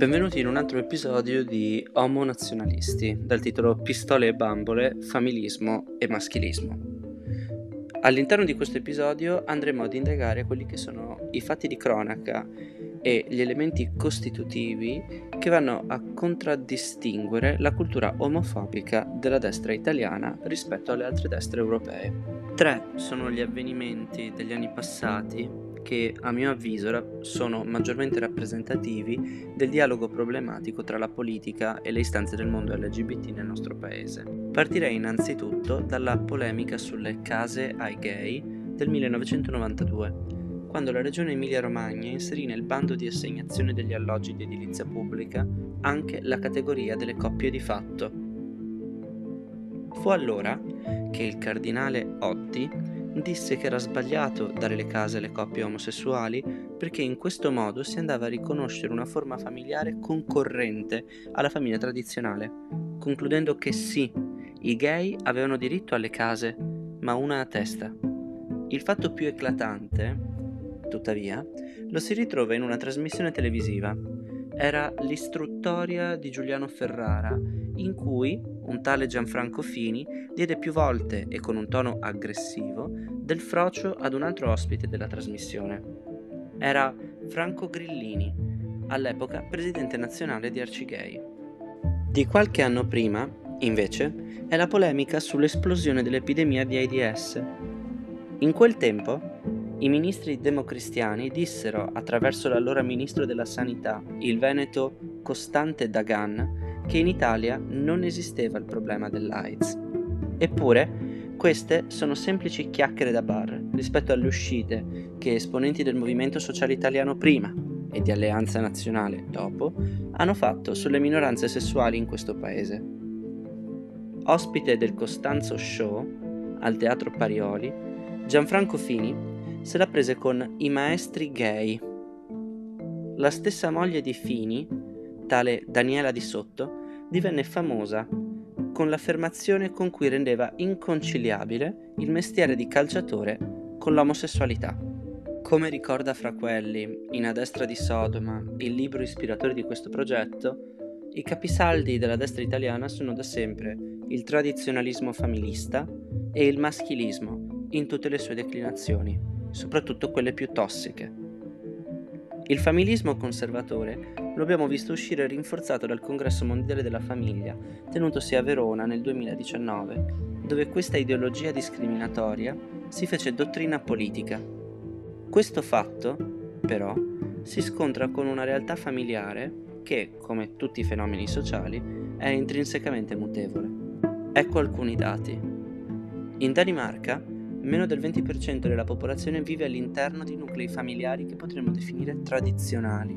Benvenuti in un altro episodio di Homo Nazionalisti, dal titolo Pistole e bambole, familismo e maschilismo. All'interno di questo episodio andremo ad indagare quelli che sono i fatti di cronaca e gli elementi costitutivi che vanno a contraddistinguere la cultura omofobica della destra italiana rispetto alle altre destre europee. Tre sono gli avvenimenti degli anni passati che a mio avviso sono maggiormente rappresentativi del dialogo problematico tra la politica e le istanze del mondo LGBT nel nostro paese. Partirei innanzitutto dalla polemica sulle case ai gay del 1992 quando la regione Emilia-Romagna inserì nel bando di assegnazione degli alloggi di edilizia pubblica anche la categoria delle coppie di fatto. Fu allora che il cardinale Otti disse che era sbagliato dare le case alle coppie omosessuali perché in questo modo si andava a riconoscere una forma familiare concorrente alla famiglia tradizionale, concludendo che sì, i gay avevano diritto alle case, ma una a testa. Il fatto più eclatante, tuttavia, lo si ritrova in una trasmissione televisiva. Era l'istruttoria di Giuliano Ferrara, in cui un tale Gianfranco Fini diede più volte e con un tono aggressivo del frocio ad un altro ospite della trasmissione. Era Franco Grillini, all'epoca presidente nazionale di Arcigay. Di qualche anno prima, invece, è la polemica sull'esplosione dell'epidemia di AIDS. In quel tempo, i ministri democristiani dissero attraverso l'allora ministro della Sanità, il veneto Costante Dagan, che in Italia non esisteva il problema dell'AIDS. Eppure, queste sono semplici chiacchiere da bar rispetto alle uscite che esponenti del Movimento Sociale Italiano prima e di Alleanza Nazionale dopo hanno fatto sulle minoranze sessuali in questo paese. Ospite del Costanzo Show al Teatro Parioli, Gianfranco Fini se la prese con i maestri gay. La stessa moglie di Fini, tale Daniela Di Sotto, divenne famosa con l'affermazione con cui rendeva inconciliabile il mestiere di calciatore con l'omosessualità. Come ricorda fra quelli, in A destra di Sodoma, il libro ispiratore di questo progetto, i capisaldi della destra italiana sono da sempre il tradizionalismo familista e il maschilismo in tutte le sue declinazioni, soprattutto quelle più tossiche. Il familismo conservatore lo abbiamo visto uscire rinforzato dal Congresso Mondiale della Famiglia, tenutosi a Verona nel 2019, dove questa ideologia discriminatoria si fece dottrina politica. Questo fatto, però, si scontra con una realtà familiare che, come tutti i fenomeni sociali, è intrinsecamente mutevole. Ecco alcuni dati. In Danimarca, meno del 20% della popolazione vive all'interno di nuclei familiari che potremmo definire tradizionali.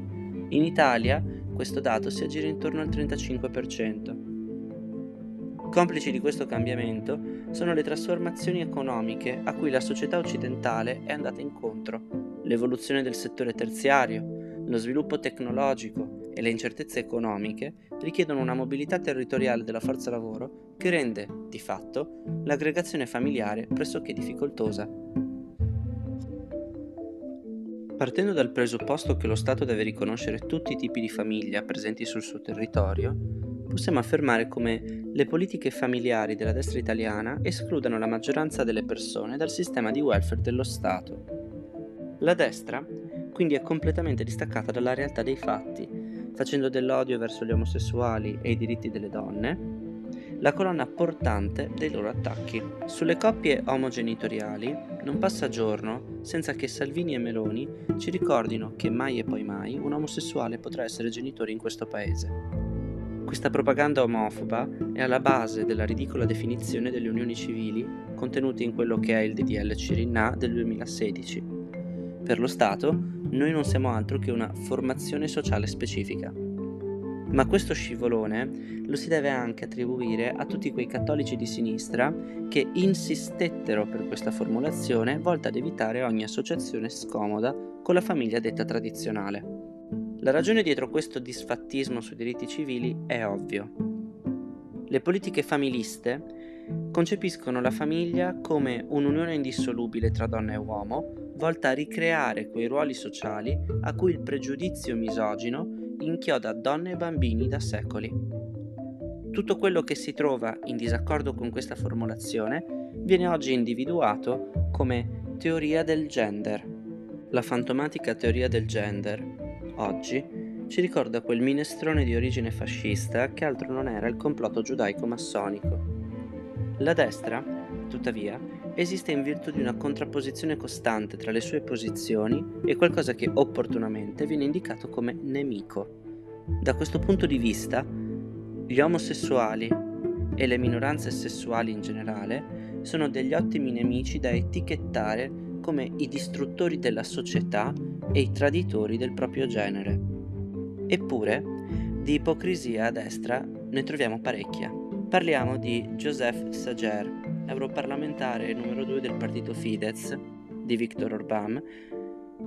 In Italia questo dato si aggira intorno al 35%. Complici di questo cambiamento sono le trasformazioni economiche a cui la società occidentale è andata incontro, l'evoluzione del settore terziario, lo sviluppo tecnologico e le incertezze economiche richiedono una mobilità territoriale della forza lavoro che rende, di fatto, l'aggregazione familiare pressoché difficoltosa. Partendo dal presupposto che lo Stato deve riconoscere tutti i tipi di famiglia presenti sul suo territorio, possiamo affermare come le politiche familiari della destra italiana escludano la maggioranza delle persone dal sistema di welfare dello Stato. La destra quindi è completamente distaccata dalla realtà dei fatti facendo dell'odio verso gli omosessuali e i diritti delle donne, la colonna portante dei loro attacchi. Sulle coppie omogenitoriali non passa giorno senza che Salvini e Meloni ci ricordino che mai e poi mai un omosessuale potrà essere genitore in questo paese. Questa propaganda omofoba è alla base della ridicola definizione delle unioni civili contenute in quello che è il DDL Cirinna del 2016. Per lo Stato, noi non siamo altro che una formazione sociale specifica. Ma questo scivolone lo si deve anche attribuire a tutti quei cattolici di sinistra che insistettero per questa formulazione volta ad evitare ogni associazione scomoda con la famiglia detta tradizionale. La ragione dietro questo disfattismo sui diritti civili è ovvio. Le politiche familiste concepiscono la famiglia come un'unione indissolubile tra donna e uomo, volta a ricreare quei ruoli sociali a cui il pregiudizio misogino inchioda donne e bambini da secoli. Tutto quello che si trova in disaccordo con questa formulazione viene oggi individuato come teoria del gender. La fantomatica teoria del gender, oggi, ci ricorda quel minestrone di origine fascista che altro non era il complotto giudaico-massonico. La destra, tuttavia, esiste in virtù di una contrapposizione costante tra le sue posizioni e qualcosa che opportunamente viene indicato come nemico. Da questo punto di vista, gli omosessuali e le minoranze sessuali in generale sono degli ottimi nemici da etichettare come i distruttori della società e i traditori del proprio genere. Eppure, di ipocrisia a destra ne troviamo parecchia. Parliamo di Joseph Sager, europarlamentare numero 2 del partito Fidesz di Viktor Orbán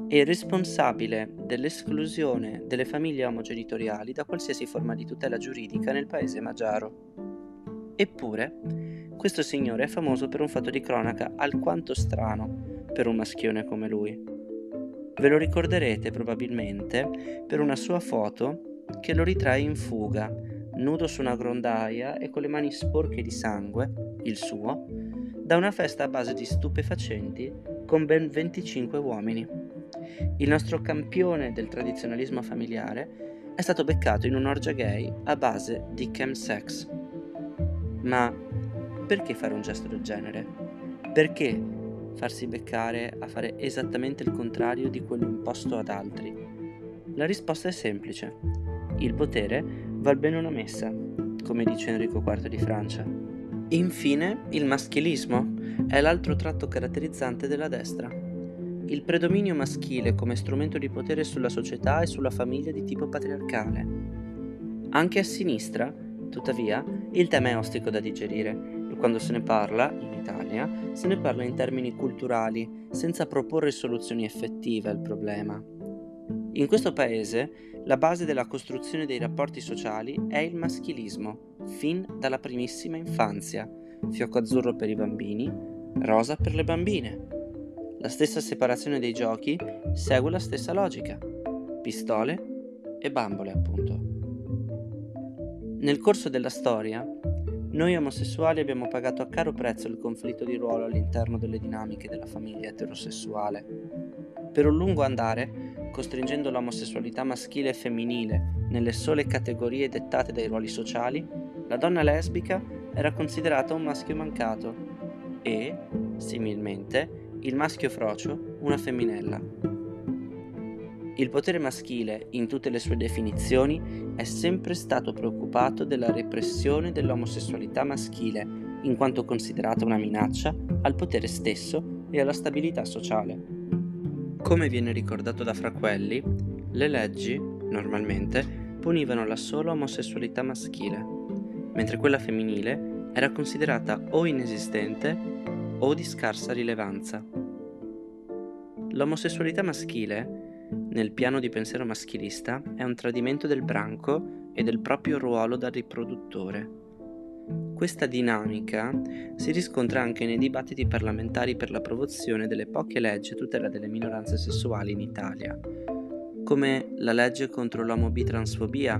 e responsabile dell'esclusione delle famiglie omogenitoriali da qualsiasi forma di tutela giuridica nel paese magiaro. Eppure, questo signore è famoso per un fatto di cronaca alquanto strano per un maschione come lui. Ve lo ricorderete probabilmente per una sua foto che lo ritrae in fuga nudo su una grondaia e con le mani sporche di sangue, il suo, da una festa a base di stupefacenti con ben 25 uomini. Il nostro campione del tradizionalismo familiare è stato beccato in un'orgia gay a base di chemsex. Ma perché fare un gesto del genere? Perché farsi beccare a fare esattamente il contrario di quello imposto ad altri? La risposta è semplice. Il potere val bene una messa, come dice Enrico IV di Francia. Infine, il maschilismo è l'altro tratto caratterizzante della destra. Il predominio maschile come strumento di potere sulla società e sulla famiglia di tipo patriarcale. Anche a sinistra, tuttavia, il tema è ostico da digerire e quando se ne parla, in Italia, se ne parla in termini culturali, senza proporre soluzioni effettive al problema. In questo paese la base della costruzione dei rapporti sociali è il maschilismo, fin dalla primissima infanzia, fiocco azzurro per i bambini, rosa per le bambine. La stessa separazione dei giochi segue la stessa logica, pistole e bambole appunto. Nel corso della storia, noi omosessuali abbiamo pagato a caro prezzo il conflitto di ruolo all'interno delle dinamiche della famiglia eterosessuale. Per un lungo andare costringendo l'omosessualità maschile e femminile nelle sole categorie dettate dai ruoli sociali, la donna lesbica era considerata un maschio mancato e, similmente, il maschio frocio una femminella. Il potere maschile, in tutte le sue definizioni, è sempre stato preoccupato della repressione dell'omosessualità maschile, in quanto considerata una minaccia al potere stesso e alla stabilità sociale. Come viene ricordato da Fraquelli, le leggi, normalmente, punivano la sola omosessualità maschile, mentre quella femminile era considerata o inesistente o di scarsa rilevanza. L'omosessualità maschile, nel piano di pensiero maschilista, è un tradimento del branco e del proprio ruolo da riproduttore questa dinamica si riscontra anche nei dibattiti parlamentari per l'approvazione delle poche leggi a tutela delle minoranze sessuali in Italia, come la legge contro l'omobitransfobia,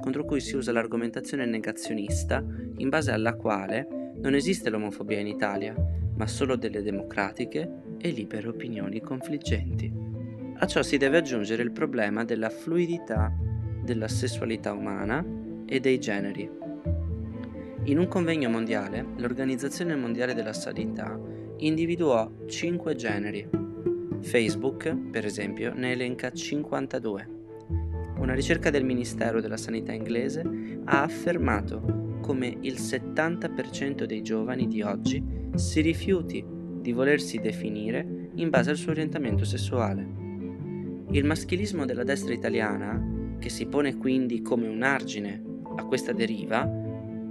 contro cui si usa l'argomentazione negazionista in base alla quale non esiste l'omofobia in Italia, ma solo delle democratiche e libere opinioni confliggenti. A ciò si deve aggiungere il problema della fluidità della sessualità umana e dei generi. In un convegno mondiale, l'Organizzazione Mondiale della Sanità individuò 5 generi. Facebook, per esempio, ne elenca 52. Una ricerca del Ministero della Sanità inglese ha affermato come il 70% dei giovani di oggi si rifiuti di volersi definire in base al suo orientamento sessuale. Il maschilismo della destra italiana, che si pone quindi come un argine a questa deriva,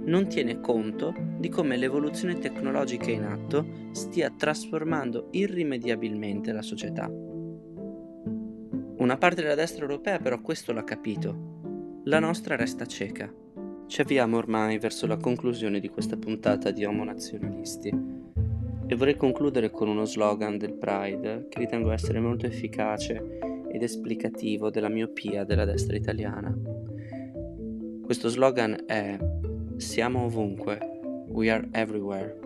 non tiene conto di come l'evoluzione tecnologica in atto stia trasformando irrimediabilmente la società. Una parte della destra europea però questo l'ha capito, la nostra resta cieca. Ci avviamo ormai verso la conclusione di questa puntata di Homo Nazionalisti e vorrei concludere con uno slogan del Pride che ritengo essere molto efficace ed esplicativo della miopia della destra italiana. Questo slogan è Siamo ovunque, we are everywhere.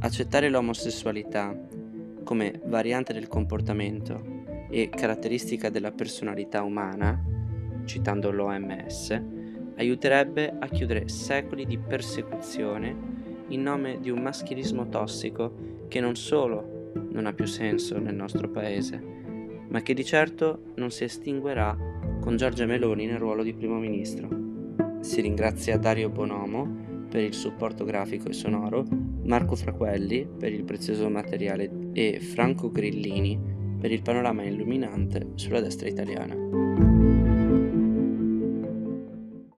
Accettare l'omosessualità come variante del comportamento e caratteristica della personalità umana, citando l'OMS, aiuterebbe a chiudere secoli di persecuzione in nome di un maschilismo tossico che non solo non ha più senso nel nostro paese, ma che di certo non si estinguerà con Giorgia Meloni nel ruolo di primo ministro. Si ringrazia Dario Bonomo per il supporto grafico e sonoro, Marco Fraquelli per il prezioso materiale e Franco Grillini per il panorama illuminante sulla destra italiana.